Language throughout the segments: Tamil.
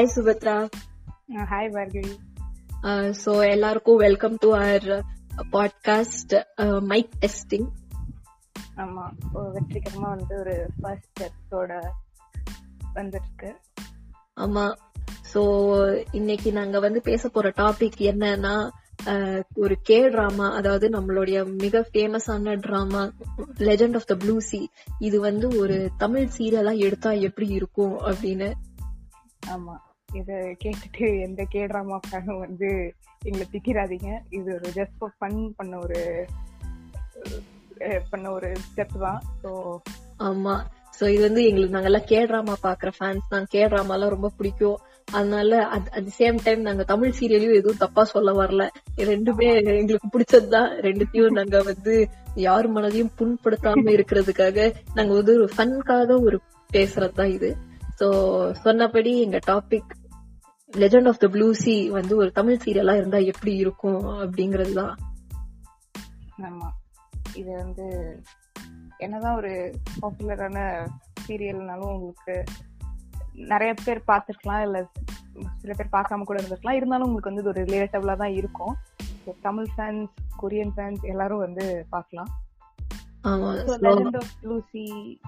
Hi Subhadra hi Bhargavi so எல்லாருக்கும் welcome to our podcast mic testing ஆமா வெற்றிகரமா வந்து ஒரு ஃபர்ஸ்ட் எபிசோட வந்துருக்கு. ஆமா ஸோ இன்னைக்கு நாங்க வந்து பேச போற டாபிக் என்னன்னா அஹ், ஒரு கே டிராமா அதாவது நம்மளுடைய மிக ஃபேமஸான drama legend of the blue sea இது வந்து ஒரு தமிழ் சீரியலா எடுத்தா எப்படி இருக்கும் அப்படின்னு? ஆமா. இத கேட்டுட்டு எந்த கே ட்ராமா ஃபேனும் வந்து எங்களை திக்கிறாதீங்க இது ஒரு ஜஸ்ட் ஃபன் பண்ண ஒரு பண்ண ஒரு ஸ்டெப் தான். ஸோ ஆமா. சோ இது வந்து எங்களுக்கு நாங்கெல்லாம் கே ட்ராமா பாக்குற ஃபேன்ஸ் தான். கே ட்ராமாலாம் எல்லாம் ரொம்ப பிடிக்கும். அதனால அட் தி சேம் டைம் நாங்க தமிழ் சீரியலையும் எதுவும் தப்பா சொல்ல வரல. இது ரெண்டுமே எங்களுக்கு பிடிச்சதுதான். ரெண்டுத்தையும் நாங்க வந்து யார் மனதையும் புண்படுத்தாம இருக்கிறதுக்காக நாங்க வந்து ஒரு ஃபன்காக ஒரு பேசுறதுதான் இது. சோ சொன்னபடி எங்க topic legend of the blue sea வந்து ஒரு தமிழ் சீரியலா இருந்தா எப்படி இருக்கும் அப்படிங்கறது தான் ஆமா. இது வந்து என்னதான் ஒரு பாப்புலரான சீரியல்னாலும் உங்களுக்கு நிறைய பேர் பார்த்துருக்கலாம் இல்ல சில பேர் பார்க்காம கூட இருந்திருக்கலாம். இருந்தாலும் உங்களுக்கு வந்து இது ஒரு ரிலேட்டபிளா தான் இருக்கும். தமிழ் ஃபேன்ஸ் கொரியன் ஃபேன்ஸ் எல்லாரும் வந்து பார்க்கலாம். ஆமா Legend of Lucy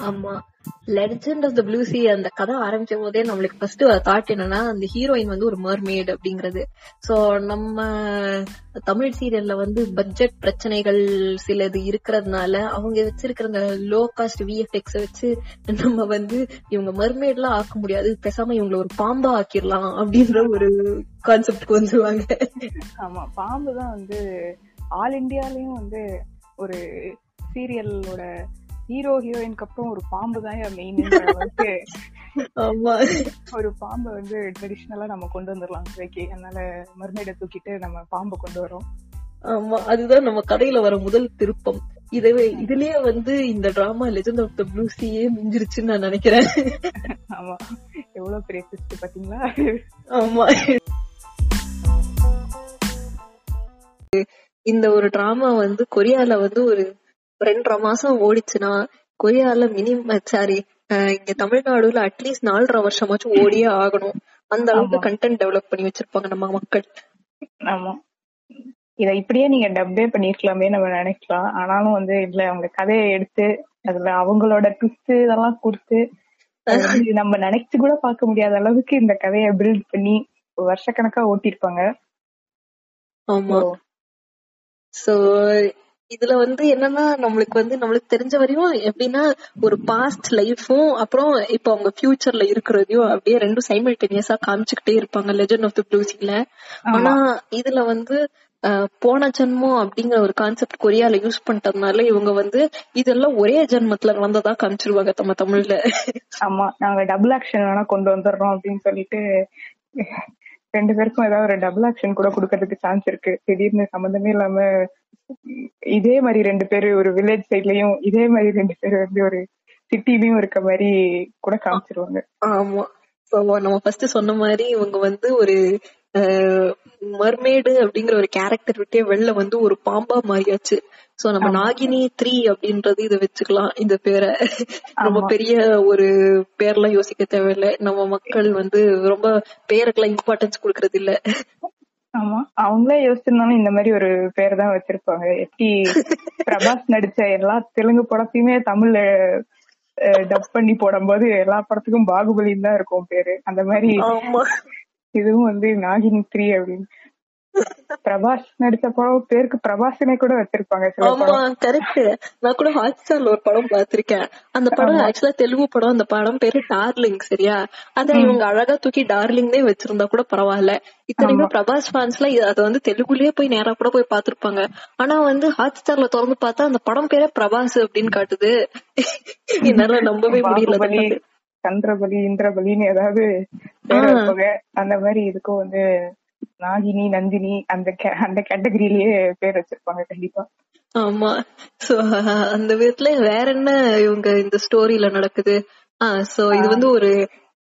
ஆமா. Legend of the blue sea அந்த கதை ஆரம்பிச்ச போதே நம்மளுக்கு ஃபர்ஸ்ட் தாட் என்னன்னா அந்த ஹீரோயின் வந்து ஒரு மர்மேட் அப்படிங்கிறது. சோ நம்ம தமிழ் சீரியல்ல வந்து பட்ஜெட் பிரச்சனைகள் சிலது இருக்கிறதுனால அவங்க வச்சிருக்கிற அந்த லோ காஸ்ட் விஎஃப்எக்ஸ் வச்சு நம்ம வந்து இவங்க மர்மேட் எல்லாம் ஆக்க முடியாது. பேசாம இவங்கள ஒரு பாம்பா ஆக்கிடலாம் அப்படின்ற ஒரு கான்செப்ட்க்கு வந்துருவாங்க. ஆமா. பாம்பு தான் வந்து ஆல் இந்தியாலயும் வந்து ஒரு சீரியலோட ஹீரோ ஹீரோயினுக்கு அப்புறம் ஒரு பாம்பு தான் மெயின் ஆமா. ஒரு பாம்பை வந்து ட்ரெடிஷ்னலா நம்ம கொண்டு வந்துடலாம் ஓகே அதனால மருமையிட தூக்கிட்டு நம்ம பாம்பை கொண்டு வரோம். ஆமா அதுதான் நம்ம கதையில வர முதல் திருப்பம். இதுவே இதுலயே வந்து இந்த drama legend of the blue சீயே மிஞ்சிருச்சுன்னு நான் நினைக்கிறேன். ஆமா. எவ்வளவு பெரிய ட்விஸ்ட் பாத்தீங்களா? ஆமா. இந்த ஒரு டிராமா வந்து கொரியால வந்து ஒரு ரெண்டரை மாசம் ஓடிச்சுன்னா கொரியால மினிமம் சாரி இங்க தமிழ்நாடுல அட்லீஸ்ட் நாலரை வருஷமாச்சும் ஓடியே ஆகணும். அந்த அளவுக்கு. கண்டென்ட் டெவலப் பண்ணி வச்சிருப்பாங்க நம்ம மக்கள். ஆமா. இத இப்படியே நீங்க டப்பே பண்ணிருக்கலாமே நம்ம நினைக்கலாம். ஆனாலும் வந்து இல்ல அவங்க கதையை எடுத்து அதுல அவங்களோட ட்விஸ்ட் இதெல்லாம் கொடுத்து நம்ம நினைச்சு கூட பார்க்க முடியாத அளவுக்கு இந்த கதையை பில்ட் பண்ணி வருஷக்கணக்கா ஓட்டிருப்பாங்க ஆமா. சோ இதுல வந்து என்னன்னா நம்மளுக்கு வந்து நம்மளுக்கு தெரிஞ்ச வரையும் எப்படின்னா ஒரு பாஸ்ட் லைஃபும் அப்புறம் இப்போ அவங்க ஃபியூச்சர்ல இருக்கிறதையும் அப்படியே ரெண்டும் சைமல்டேனியஸா காமிச்சுக்கிட்டே இருப்பாங்க லெஜெண்ட் ஆஃப் தி ப்ளூசில ஆனா இதுல வந்து போன ஜென்மம் அப்படிங்கிற ஒரு கான்செப்ட் கொரியால யூஸ் பண்ணிட்டதுனால இவங்க வந்து இதெல்லாம் ஒரே ஜென்மத்துல வந்ததா காமிச்சிருவாங்க நம்ம தமிழ்ல. ஆமா. நாங்க டபுள் ஆக்ஷன் வேணா கொண்டு வந்துடுறோம் அப்படின்னு சொல்லிட்டு ரெண்டு பேருக்கும் ஏதாவது ஒரு டபுள் ஆக்ஷன் கூட கொடுக்கறதுக்கு சான்ஸ் இருக்கு. திடீர்னு சம்பந்தமே இல்லாம இதே மாதிரி ரெண்டு பேரு ஒரு வில்லேஜ் சைட்லயும் இதே மாதிரி ரெண்டு பேர் வந்து ஒரு சிட்டிலயும் இருக்க மாதிரி கூட காமிச்சிருவாங்க. ஆமா. சோ நம்ம ஃபர்ஸ்ட் சொன்ன மாதிரி இவங்க வந்து ஒரு மர்மேடு அப்படிங்கிற ஒரு கேரக்டர் விட்டே வெளில வந்து ஒரு பாம்பா மாறியாச்சு. சோ நம்ம நாகினி த்ரீ அப்படின்றது இத வச்சுக்கலாம் இந்த பேரை. ரொம்ப. பெரிய ஒரு பேர்லாம் யோசிக்க தேவையில்லை. நம்ம மக்கள் வந்து ரொம்ப பேருக்கெல்லாம் இம்பார்ட்டன்ஸ் கொடுக்கறது இல்ல ஆமா. அவங்களே யோசிச்சிருந்தாலும் இந்த மாதிரி ஒரு பேர் தான் வச்சிருப்பாங்க. எப்படி பிரபாஸ் நடிச்ச எல்லா தெலுங்கு படத்தையுமே தமிழ்ல டப் பண்ணி போடும்போது எல்லா படத்துக்கும் பாகுபலின்னு தான் இருக்கும் பேரு. அந்த மாதிரி இதுவும் வந்து நாகினி த்ரீ அப்படின்னு. பிரபாஸ் நடிச்ச படம் பேருக்கு பிரபாசனே கூட வச்சிருப்பாங்க ஆமா கரெக்ட் நான் கூட ஹாட் ஸ்டார்ல ஒரு படம் பாத்திருக்கேன் அந்த படம் ஆக்சுவலா தெலுங்கு படம் அந்த படம் பேரு டார்லிங் சரியா? அத இவங்க அழகா தூக்கி டார்லிங்னே வச்சிருந்தா கூட பரவாயில்ல. இத்தனைக்கும் பிரபாஸ் ஃபேன்ஸ்ல அத வந்து தெலுங்குலயே போய் நேரா கூட போய் பாத்திருப்பாங்க ஆனா வந்து ஹாட் ஸ்டார்ல திறந்து பார்த்தா அந்த படம் பேரே பிரபாஸ் அப்படின்னு காட்டுது. என்னால நம்பவே முடியல. சந்திரபலி இந்திரபலின்னு ஏதாவது அந்த மாதிரி இதுக்கும் வந்து நாகினி நந்தினி அந்த அந்த கேட்டகரியிலேயே பேர் வச்சிருப்பாங்க கண்டிப்பா. ஆமா. சோ அந்த விதத்துல வேற என்ன இவங்க இந்த ஸ்டோரியில நடக்குது? ஆஹ் சோ இது வந்து ஒரு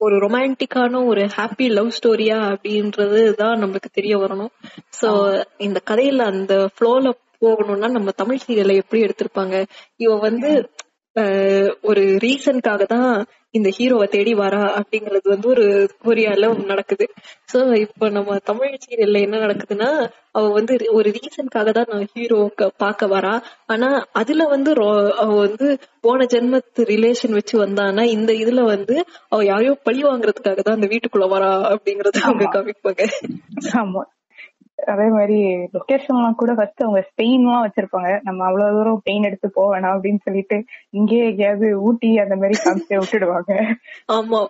ஒரு ரொமான்டிக்கான ஒரு ஹாப்பி லவ் ஸ்டோரியா அப்படின்றது தான் நம்மளுக்கு தெரிய வரணும். சோ இந்த கதையில அந்த ஃப்ளோல போகணும்னா நம்ம தமிழ் சீரியலை எப்படி எடுத்திருப்பாங்க? இவ வந்து ஒரு ரீசன்காக தான் இந்த ஹீரோவை தேடி வரா அப்படிங்கறது வந்து ஒரு கொரியால நடக்குது. சோ இப்ப நம்ம தமிழ் சீரியல்ல என்ன நடக்குதுன்னா அவ வந்து ஒரு ரீசனுக்காக தான் நான் ஹீரோ பார்க்க வரா. ஆனா அதுல வந்து அவ வந்து போன ஜென்மத்து ரிலேஷன் வச்சு வந்தானா இந்த இதுல வந்து அவ யாரையோ பழி வாங்குறதுக்காக தான் அந்த வீட்டுக்குள்ள வரா அப்படிங்கறத அவங்க காமிப்பாங்க. ஆமா. அதே மாதிரி லொகேஷன் எல்லாம் கூட ஃபர்ஸ்ட் அவங்க ஸ்பெயின் எல்லாம் வச்சிருப்பாங்க. நம்ம அவ்வளவு தூரம் பெயின் எடுத்து போக வேணாம் அப்படின்னு சொல்லிட்டு இங்கேயே எங்கேயாவது ஊட்டி அந்த மாதிரி காமிச்சு விட்டுடுவாங்க. ஆமா.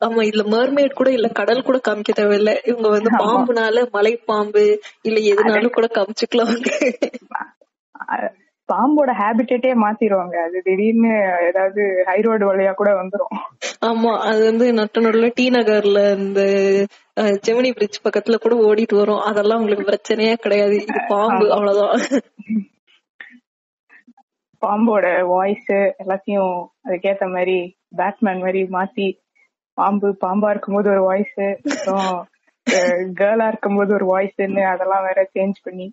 ஆமா இதுல மர்மேட் கூட இல்ல கடல் கூட காமிக்க தேவையில்ல. இவங்க வந்து பாம்புனால மலை பாம்பு இல்ல எதுனாலும் கூட காமிச்சுக்கலாம். பாம்போட ஹேபிட்டே மாத்திடுவாங்க அது திடீர்னு ஏதாவது ஹை ரோடு வழியா கூட வந்துரும். ஆமா அது வந்து நட்டனூர்ல டி நகர்ல இந்த ஜெமினி பிரிட்ஜ் பக்கத்துல கூட ஓடிட்டு வரும். அதெல்லாம் உங்களுக்கு பிரச்சனையே கிடையாது. இது பாம்பு அவ்வளவுதான். பாம்போட வாய்ஸ் எல்லாத்தையும் அதுக்கேத்த மாதிரி பேட்மேன் மாதிரி மாத்தி பாம்பு பாம்பா இருக்கும்போது ஒரு வாய்ஸ் அப்புறம் கேர்ளா இருக்கும்போது ஒரு வாய்ஸ்ன்னு அதெல்லாம் வேற சேஞ்ச் பண்ணி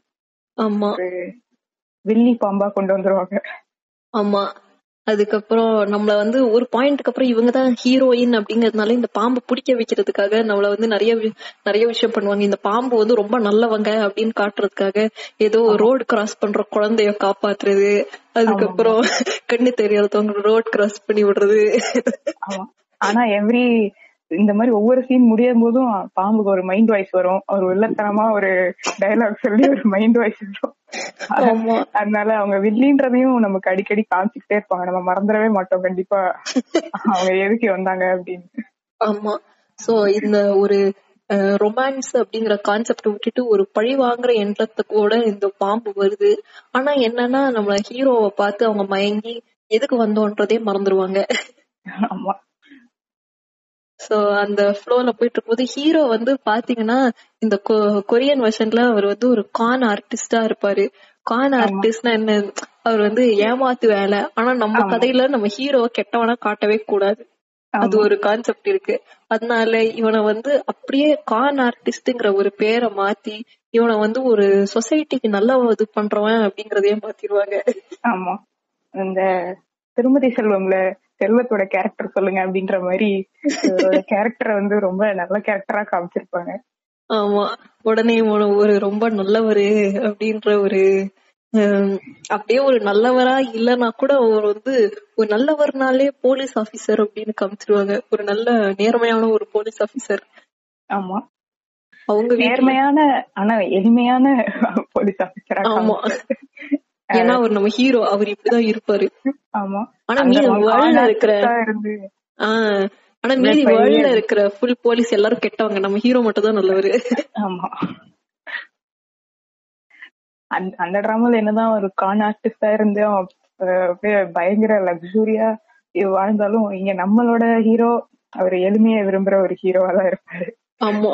ஆமா. வில்லி பாம்பா கொண்டு வந்துருவாங்க. ஆமா. அதுக்கப்புறம் நம்மள வந்து ஒரு பாயிண்ட்க்கு அப்புறம் இவங்க தான் ஹீரோயின் அப்படிங்கறதுனால இந்த பாம்பை பிடிக்க வைக்கிறதுக்காக நம்மள வந்து நிறைய நிறைய விஷயம் பண்ணுவாங்க. இந்த பாம்பு வந்து ரொம்ப நல்லவங்க அப்படின்னு காட்டுறதுக்காக ஏதோ ரோடு கிராஸ் பண்ற குழந்தைய காப்பாத்துறது. அதுக்கப்புறம் கண்ணு தெரியாதவங்க ரோட் கிராஸ் பண்ணி விடுறது. ஆனா எவ்ரி இந்த மாதிரி ஒவ்வொரு சீன் முடியும் போதும் பாம்புக்கு ஒரு மைண்ட் வாய்ஸ் வரும். ஒரு வில்லத்தனமா ஒரு டயலாக் சொல்லி ஒரு மைண்ட் வாய்ஸ் வரும். அதனால அவங்க வில்லின்றதையும் நமக்கு அடிக்கடி காமிச்சுக்கிட்டே இருப்பாங்க. நம்ம மறந்துடவே மாட்டோம். கண்டிப்பா அவங்க எதுக்கு வந்தாங்க அப்படின்னு. ஆமா. சோ இந்த ஒரு ரொமான்ஸ் அப்படிங்கிற கான்செப்ட் விட்டுட்டு ஒரு பழி வாங்குற எண்ணத்துக்கூட இந்த பாம்பு வருது. ஆனா என்னன்னா நம்ம ஹீரோவை பார்த்து அவங்க மயங்கி எதுக்கு வந்தோன்றதே மறந்துடுவாங்க ஆமா. சோ அந்த ஃப்ளோல போயிட்டு இருக்கும்போது ஹீரோ வந்து பாத்தீங்கன்னா இந்த கொரியன் வெர்ஷன்ல அவர் வந்து ஒரு கான் ஆர்டிஸ்டா இருப்பாரு. கான் ஆர்டிஸ்ட்னா என்ன? அவர் வந்து ஏமாத்து வேலை. ஆனா நம்ம கதையில நம்ம ஹீரோ கெட்டவனா காட்டவே கூடாது. அது ஒரு கான்செப்ட் இருக்கு. அதனால இவனை வந்து அப்படியே கான் ஆர்டிஸ்ட்ங்கிற ஒரு பேரை மாத்தி இவனை வந்து ஒரு சொசைட்டிக்கு நல்ல இது பண்றவன் அப்படிங்கறதையும் மாத்திருவாங்க. ஆமா. இந்த திருமதி செல்வம்ல செல்வத்தோட கேரக்டர் சொல்லுங்க அப்படின்ற மாதிரி கேரக்டரை வந்து ரொம்ப நல்ல கேரக்டரா காமிச்சிருப்பாங்க. ஆமா. உடனே ஒரு ரொம்ப நல்லவரு அப்படின்ற ஒரு அப்படியே ஒரு நல்லவரா இல்லனா கூட அவர் வந்து ஒரு நல்லவர்னாலே போலீஸ் ஆபீசர் அப்படின்னு காமிச்சிருவாங்க. ஒரு நல்ல நேர்மையான ஒரு போலீஸ் ஆபீசர் ஆமா. அவங்க நேர்மையான ஆனா எளிமையான போலீஸ் ஆபீசரா ஆமா. ஏன்னா அவர் நம்ம ஹீரோ அவர் இப்படிதான் இருப்பாரு. ஆமா. ஆனா மீதி வேர்ல்ட்ல இருக்கிற ஆஹ் ஆனா மீதி வேர்ல்ட்ல இருக்கிற ஃபுல் போலீஸ் எல்லாரும் கெட்டவங்க. நம்ம ஹீரோ மட்டும் தான் நல்லவரு. ஆமா. அந்த அந்த டிராமால என்னதான் ஒரு கான் ஆர்டிஸ்டா இருந்து பயங்கர லக்ஸூரியா வாழ்ந்தாலும் இங்க நம்மளோட ஹீரோ அவர் எளிமையை விரும்புற ஒரு ஹீரோவா தான் இருப்பாரு. ஆமா.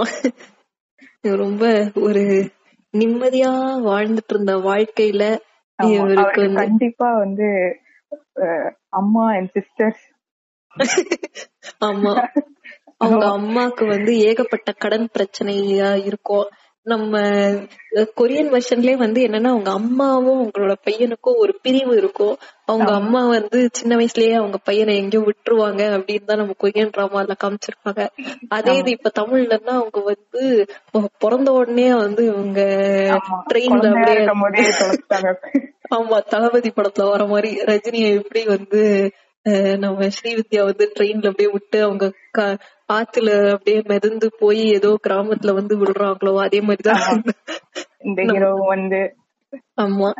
ரொம்ப ஒரு நிம்மதியா வாழ்ந்துட்டு இருந்த வாழ்க்கையில அவருக்கு கண்டிப்பா வந்து அம்மா அண்ட் சிஸ்டர்ஸ் ஆமா. அவங்க அம்மாக்கு வந்து ஏகப்பட்ட கடன் பிரச்சனையா இருக்கும் நம்ம கொரியன் வெர்ஷன்லயே வந்து என்னன்னா அவங்க அம்மாவும் அவங்களோட பையனுக்கும் ஒரு பிரிவு இருக்கும் அவங்க அம்மா வந்து சின்ன வயசுலயே அவங்க பையனை எங்கேயோ விட்டுருவாங்க அப்படின்னு தான் நம்ம கொரியன் டிராமால காமிச்சிருப்பாங்க. அதே இது இப்ப தமிழ்லன்னா அவங்க வந்து பிறந்த உடனே வந்து இவங்க ட்ரெயின்ல அப்படியே ஆமா தளபதி படத்துல வர மாதிரி ரஜினியை எப்படி வந்து நம்ம ஸ்ரீவித்யா வந்து ட்ரெயின்ல அப்படியே விட்டு அவங்க ஆத்துல அப்படியே மிதந்து போய் ஏதோ கிராமத்துல வந்து விடுறாங்களோ அதே மாதிரிதான் இந்த ஹீரோ வந்து ஆமா.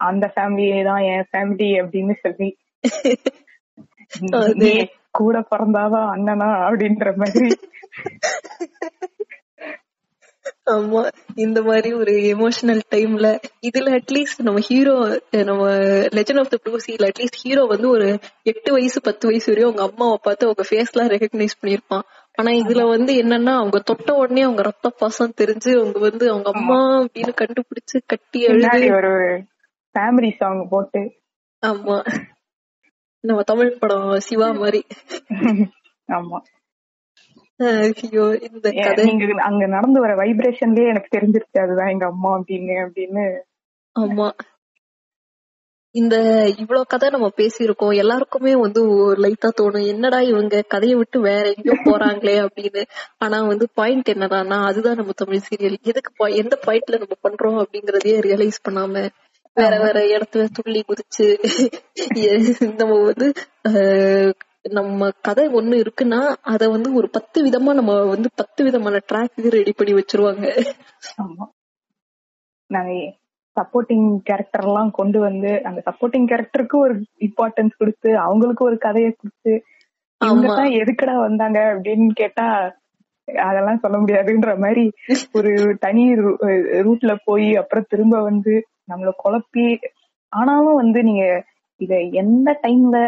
அந்த ஃபேமிலியே தான் என் ஃபேமிலி அப்படின்னு சொல்லி கூட பிறந்தாதான் அண்ணனா அப்படின்ற மாதிரி. ஆமா இந்த மாதிரி ஒரு எமோஷனல் டைம்ல இதுல அட்லீஸ்ட் நம்ம ஹீரோ நம்ம லெஜண்ட் ஆஃப் த ப்ளூ சீல அட்லீஸ்ட் ஹீரோ வந்து ஒரு எட்டு வயசு பத்து வயசு வரையும் அவங்க அம்மாவை பார்த்து அவங்க ஃபேஸ் எல்லாம் ரெகக்னைஸ் பண்ணிருப்பான் ஆனா இதுல வந்து என்னன்னா அவங்க தொட்ட உடனே அவங்க ரத்த பாசம் தெரிஞ்சு அவங்க வந்து அவங்க அம்மா அப்படின்னு கண்டுபிடிச்சு கட்டி பின்னாடி ஒரு ஃபேமிலி சாங் போட்டு. ஆமா. நம்ம தமிழ் படம் சிவா மாதிரி. ஆமா. ஐயோ இந்த கதை. நீங்க அங்க நடந்து வர வைப்ரேஷன்லயே எனக்கு தெரிஞ்சிருச்சு அதுதான் எங்க அம்மா அப்படின்னு அப்படின்னு. ஆமா. இந்த இவ்வளவு கதை நம்ம பேசியிருக்கோம் எல்லாருக்குமே வந்து லைட்டா தோணும். என்னடா இவங்க கதையை விட்டு வேற எங்கேயோ போறாங்களே அப்படின்னு. ஆனா வந்து பாயிண்ட் என்னடான்னா அதுதான் நம்ம தமிழ் சீரியல் எதுக்கு எந்த பாயிண்ட்ல நம்ம பண்றோம் அப்படிங்கறதையே ரியலைஸ் பண்ணாம வேற வேற இடத்துல துள்ளி குதிச்சு நம்ம வந்து நம்ம கதை ஒண்ணு இருக்குன்னா அத வந்து ஒரு பத்து விதமா நம்ம வந்து பத்து விதமான ட்ராக்கு ரெடி பண்ணி வச்சிருவாங்க ஆமா நாங்க சப்போர்ட்டிங் கேரக்டர் எல்லாம் கொண்டு வந்து அந்த சப்போர்ட்டிங் கேரக்டருக்கு ஒரு இம்பார்ட்டன்ஸ் கொடுத்து அவங்களுக்கு ஒரு கதையை கொடுத்து இவங்க ஆமா. தான் எதுக்குடா வந்தாங்க அப்படின்னு கேட்டா அதெல்லாம் சொல்ல முடியாதுன்ற மாதிரி ஒரு தனி ரூட்ல போய் அப்புறம் திரும்ப வந்து நம்மள குழப்பி ஆனாலும் வந்து நீங்க இத எந்த டைம்ல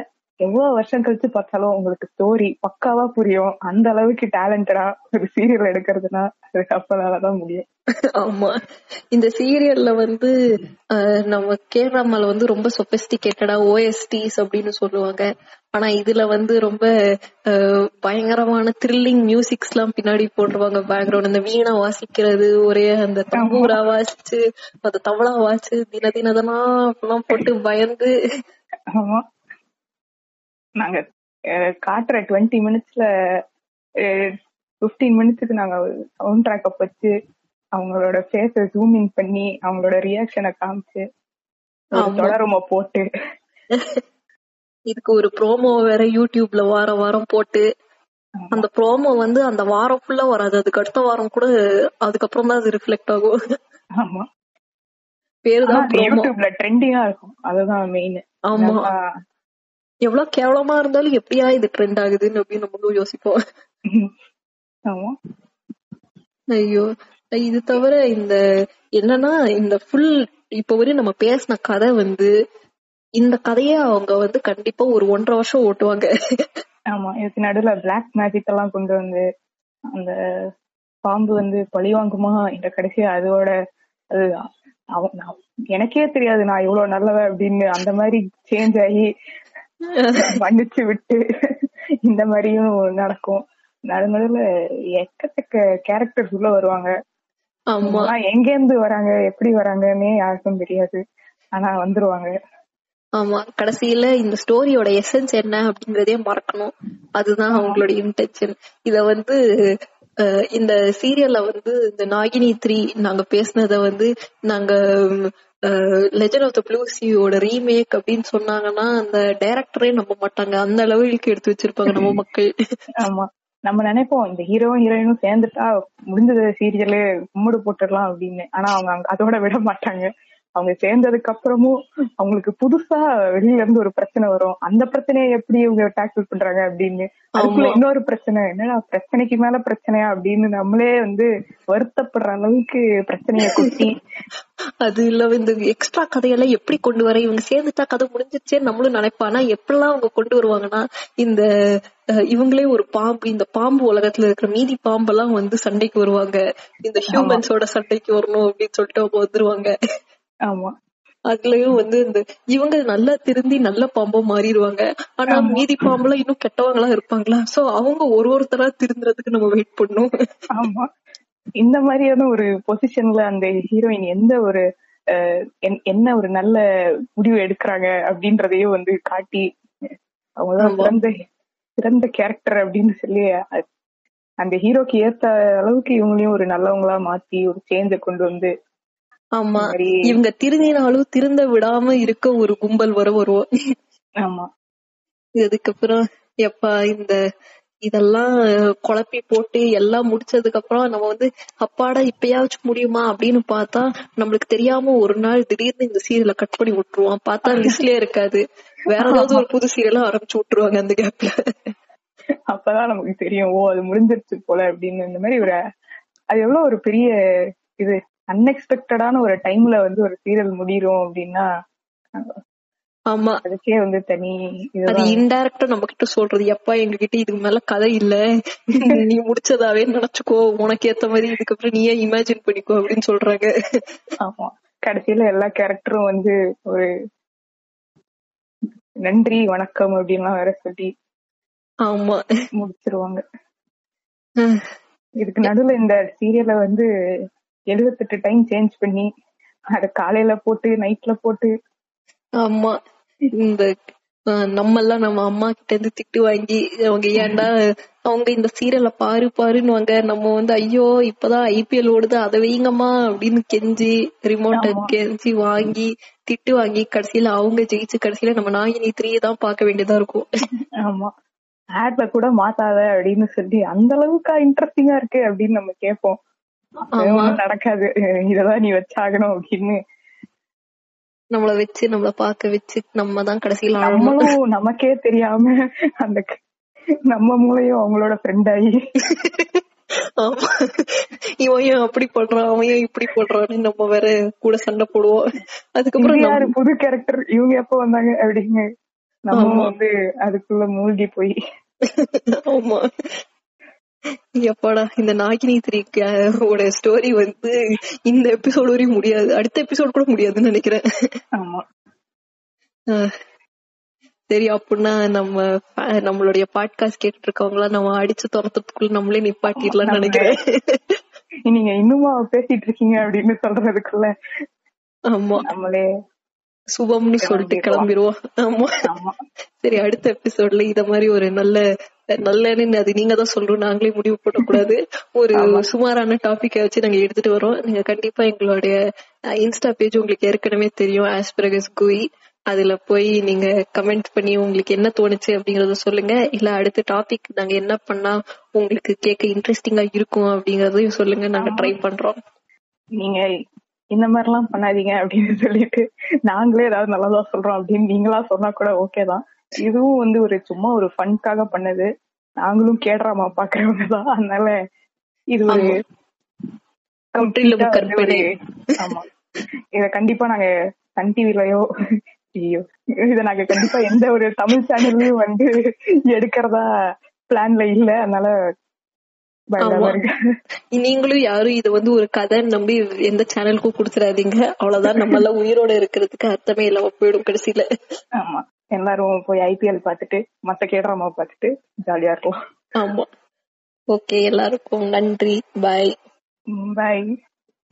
எவ்வளவு வருஷம் கழிச்சு பார்த்தாலும் உங்களுக்கு ஸ்டோரி பக்காவா புரியும். அந்த அளவுக்கு டேலண்டடா ஒரு சீரியல் எடுக்கிறதுனா அது அப்பனாலதான் முடியும். ஆமா. இந்த சீரியல்ல வந்து நம்ம கேரளாமல வந்து ரொம்ப சொபிஸ்டிகேட்டடா ஓஎஸ்டிஸ் அப்படின்னு சொல்லுவாங்க. ஆனா இதுல வந்து ரொம்ப பயங்கரமான த்ரில்லிங் மியூசிக்ஸ் எல்லாம் பின்னாடி போட்டுருவாங்க. பேக்ரவுண்ட் இந்த வீணை வாசிக்கிறது ஒரே அந்த தம்பூரா வாசிச்சு அந்த தவளா வாசிச்சு தின தினதனா போட்டு பயந்து ஆமா. நாங்க காட்டுற டுவெண்ட்டி மினிட்ஸ்ல பிப்டீன் மினிட்ஸ்க்கு நாங்க சவுண்ட் ட்ராக் வச்சு அவங்களோட ஃபேஸ ஜூம் இன் பண்ணி அவங்களோட ரியாக்ஷனை காமிச்சு. தொடரும போட்டு. இதுக்கு ஒரு ப்ரோமோ வேற யூடியூப்ல வாரம் வாரம் போட்டு அந்த ப்ரோமோ வந்து அந்த வாரம் ஃபுல்லா வராது. அதுக்கு அடுத்த வாரம் கூட அதுக்கப்புறம் தான் அது ரிஃப்ளெக்ட் ஆகும். ஆமா. பேரு தான் யூடியூப்ல ட்ரெண்டிங்கா இருக்கும். அதுதான் மெயின் ஆமா. எவ்வளவு கேவலமா இருந்தாலும் எப்படியா இது ட்ரெண்ட் ஆகுதுன்னு அப்படின்னு நம்மளும் யோசிப்போம். ஆமா. ஐயோ இது தவிர இந்த என்னன்னா இந்த ஃபுல் இப்ப வரையும் நம்ம பேசின கதை வந்து இந்த கதைய அவங்க வந்து கண்டிப்பா ஒரு ஒன்றரை வருஷம் ஓட்டுவாங்க. ஆமா இதுக்கு நடுவுல பிளாக் மேஜிக் எல்லாம் கொண்டு வந்து அந்த பாம்பு வந்து பழி வாங்குமா இந்த கடைசியா அதோட அது அவ- நான் எனக்கே தெரியாது நான் இவ்வளவு நல்லவ அப்படின்னு அந்த மாதிரி சேஞ்ச் ஆகி மன்னிச்சு விட்டு இந்த மாதிரியும் நடக்கும். நடு நடுவுல எக்கச்சக்க கேரக்டர்ஸ் உள்ள வருவாங்க. ஆமா. எங்க இருந்து வராங்க எப்படி வராங்கன்னே யாருக்கும் தெரியாது. ஆனா வந்துருவாங்க. ஆமா. கடைசியில இந்த ஸ்டோரியோட எசன்ஸ் என்ன அப்படிங்கறதே மறக்கணும். அதுதான் அவங்களோட இன்டென்ஷன் இத வந்து இந்த சீரியல்ல வந்து இந்த நாகினி த்ரீ நாங்க பேசினத வந்து நாங்க லெஜன் ஆஃப் த ப்ளூ சியோட ரீமேக் அப்படின்னு சொன்னாங்கன்னா அந்த டைரக்டரே நம்ப மாட்டாங்க. அந்த அளவுக்கு எடுத்து வச்சிருப்பாங்க நம்ம மக்கள். ஆமா. நம்ம நினைப்போம் இந்த ஹீரோவும் ஹீரோயினும் சேர்ந்துட்டா முடிஞ்சது சீரியலே கும்பிடு போட்டுடலாம் அப்படின்னு. ஆனா அவங்க அங்க அதோட விட மாட்டாங்க. அவங்க சேர்ந்ததுக்கு அப்புறமும் அவங்களுக்கு புதுசா வெளியில இருந்து ஒரு பிரச்சனை வரும். அந்த பிரச்சனையை எப்படி இவங்க டேக்கிள் பண்றாங்க அப்படின்னு ஆமா. இன்னொரு பிரச்சனை. என்னடா பிரச்சனைக்கு மேல பிரச்சனையா அப்படின்னு நம்மளே வந்து வருத்தப்படுற அளவுக்கு பிரச்சனைய கொட்டி. அது இல்ல இந்த எக்ஸ்ட்ரா கதையெல்லாம் எப்படி கொண்டு வர இவங்க சேர்ந்துட்டா கதை முடிஞ்சிச்சேன்னு நம்மளும் நினைப்பானா எப்படிலாம் அவங்க கொண்டு வருவாங்கன்னா இந்த இவங்களே ஒரு பாம்பு இந்த பாம்பு உலகத்துல இருக்கிற மீதி பாம்பெல்லாம் வந்து சண்டைக்கு வருவாங்க. இந்த ஹியூமன்ஸோட சண்டைக்கு வரணும் அப்படின்னு சொல்லிட்டு அவங்க வந்துருவாங்க. ஆமா. அதுலயும் வந்து இந்த இவங்க நல்லா திருந்தி நல்ல பாம்பா மாறிடுவாங்க. ஆனா மீதி பாம்புலாம் இன்னும் கெட்டவங்களா இருப்பாங்களா? சோ அவங்க ஒரு ஒருத்தரா திருந்துறதுக்கு நம்ம வெயிட் பண்ணணும். ஆமா. இந்த மாதிரியான ஒரு பொசிஷன்ல அந்த ஹீரோயின் எந்த ஒரு என்ன ஒரு நல்ல முடிவு எடுக்கிறாங்க அப்படின்றதையும் வந்து காட்டி அவங்கதான். சிறந்த சிறந்த கேரக்டர் அப்படின்னு சொல்லி அந்த ஹீரோக்கு ஏத்த அளவுக்கு இவங்களையும் ஒரு நல்லவங்களா மாத்தி ஒரு சேஞ்ச கொண்டு வந்து ஆமா. இவங்க திருந்தினாலும் திருந்த விடாம இருக்க ஒரு கும்பல் வர வருவோம் ஆமா. இதுக்கப்புறம் எப்பா இந்த இதெல்லாம் குழப்பி போட்டு எல்லாம் முடிச்சதுக்கு அப்புறம் நம்ம வந்து அப்பாடா இப்பயாச்சும் முடியுமா அப்படின்னு பார்த்தா நம்மளுக்கு தெரியாம ஒரு நாள் திடீர்னு இந்த சீரியலை கட் பண்ணி விட்டுருவான். பார்த்தா லிஸ்ட்லயே இருக்காது. வேற ஏதாவது ஒரு புது சீரியலா ஆரம்பிச்சு விட்டுருவாங்க அந்த கேப்ல அப்பதான் நமக்கு தெரியும் ஓ அது முடிஞ்சிருச்சு போல அப்படின்னு. இந்த மாதிரி ஒரு அது எவ்வளவு ஒரு பெரிய இது. அன்எக்ஸ்பெக்டடான ஒரு டைம்ல வந்து ஒரு சீரியல் முடியும் அப்படின்னா ஆமா. அதுக்கே வந்து தனி அது இன்டைரக்டா நம்ம கிட்ட சொல்றது எப்பா எங்க கிட்ட இதுக்கு மேல கதை இல்ல. நீ முடிச்சதாவே நினைச்சுக்கோ. உனக்கு ஏத்த மாதிரி இதுக்கப்புறம் நீயே இமேஜின் பண்ணிக்கோ அப்படின்னு சொல்றாங்க. ஆமா. கடைசியில எல்லா கேரக்டரும் வந்து ஒரு நன்றி வணக்கம் அப்படின்லாம் வேற சொல்லி ஆமா. முடிச்சிருவாங்க. இதுக்கு நடுவுல இந்த சீரியலை வந்து எழுபத்தெட்டு டைம் சேஞ்ச் பண்ணி அத காலையில போட்டு நைட்ல போட்டு. ஆமா. இந்த நம்ம எல்லாம் நம்ம அம்மா கிட்ட இருந்து திட்டு வாங்கி அவங்க ஏன்டா அவங்க இந்த சீரியலை பாரு பாருன்னுவாங்க. நம்ம வந்து ஐயோ இப்பதான் ஐபிஎல் ஓடுது அதை வைங்கம்மா அப்படின்னு கெஞ்சி ரிமோட்டை. கெஞ்சி வாங்கி திட்டு வாங்கி கடைசியில அவங்க ஜெயிச்சு கடைசியில நம்ம நாயினி த்ரீ தான் பார்க்க வேண்டியதா இருக்கும். ஆமா. ஆட்ல கூட மாத்தாத அப்படின்னு சொல்லி அந்த அளவுக்கா இன்ட்ரெஸ்டிங்கா இருக்கு அப்படின்னு நம்ம கேட்போம். நடக்காது. இததான் நீ வச்சாகணும் அப்படின்னு. நம்மள வச்சு நம்மள பார்க்க வச்சு நம்ம தான் கடைசியில நம்மளும் நமக்கே தெரியாம அந்த நம்ம மூளையும் அவங்களோட ஃப்ரெண்ட் ஆகி இவன் அப்படி பண்றான்? அவன் இப்படி பண்றான்னு நம்ம வேற கூட சண்டை போடுவோம். அதுக்கப்புறம் யாரு? புது கேரக்டர் இவங்க எப்ப வந்தாங்க அப்படின்னு. நம்ம. வந்து அதுக்குள்ள மூழ்கி போய். ஆமா. எப்பாடா இந்த நாகினி ஓட ஸ்டோரி வந்து இந்த எபிசோடு வரையும் முடியாது. அடுத்த எபிசோட் கூட முடியாதுன்னு நினைக்கிறேன். ஆமா. சரி அப்படின்னா நம்ம நம்மளுடைய பாட்காஸ்ட் கேட்டுட்டு இருக்கவங்கள நம்ம அடிச்சு துரத்துறதுக்குள்ள நம்மளே நிப்பாட்டிடலாம்னு நினைக்கிறேன். நீங்க இன்னுமா பேசிட்டு இருக்கீங்க அப்படின்னு சொல்றதுக்குள்ள ஆமா. நம்மளே சுபம்னு சொல்லிட்டு கிளம்பிடுவோம். ஆமா. சரி அடுத்த எபிசோட்ல இத மாதிரி ஒரு நல்ல நல்லன்னு அது நீங்க தான் சொல்லணும். நாங்களே முடிவு போடக்கூடாது ஒரு சுமாரான டாபிக்க வச்சு நாங்க எடுத்துட்டு வரோம். நீங்க கண்டிப்பா எங்களுடைய இன்ஸ்டா பேஜ் உங்களுக்கு ஏற்கனவே தெரியும். ஆஸ்பிரகஸ் குய் அதுல போய் நீங்க கமெண்ட் பண்ணி உங்களுக்கு என்ன தோணுச்சு அப்படிங்கறத சொல்லுங்க. இல்ல அடுத்த டாபிக் நாங்க என்ன பண்ணா உங்களுக்கு கேட்க இன்ட்ரெஸ்டிங்கா இருக்கும் அப்படிங்கறதையும் சொல்லுங்க. நாங்க ட்ரை பண்றோம். நீங்க இந்த மாதிரி எல்லாம் பண்ணாதீங்க அப்படின்னு சொல்லிட்டு நாங்களே ஏதாவது நல்லதா சொல்றோம் அப்படின்னு நீங்களா சொன்னா கூட ஓகே தான். இதுவும் வந்து ஒரு சும்மா ஒரு ஃபன்காக பண்ணது. நாங்களும் கேடுறாமா பாக்குறவங்க தான். அதனால இது ஒரு ஆமா. இத கண்டிப்பா நாங்க சன் டிவிலயோ ஐயோ இத நாங்க கண்டிப்பா எந்த ஒரு தமிழ் சேனல்லயும் வந்து எடுக்கிறதா பிளான்ல இல்ல. அதனால நீங்களும் யாரும் இத வந்து ஒரு கதை நம்பி எந்த சேனலுக்கும் கொடுத்துறாதீங்க. அவ்வளவுதான். நம்ம எல்லாம் உயிரோட இருக்கிறதுக்கு அர்த்தமே இல்லாம போயிடும் கடைசியில. ஆமா. எல்லாரும் போய் ஐபிஎல் பாத்துட்டு மத்த கேட்ராமா பாத்துட்டு ஜாலியா இருக்கலாம். ஆமா. ஓகே எல்லாருக்கும் நன்றி. பாய் பாய்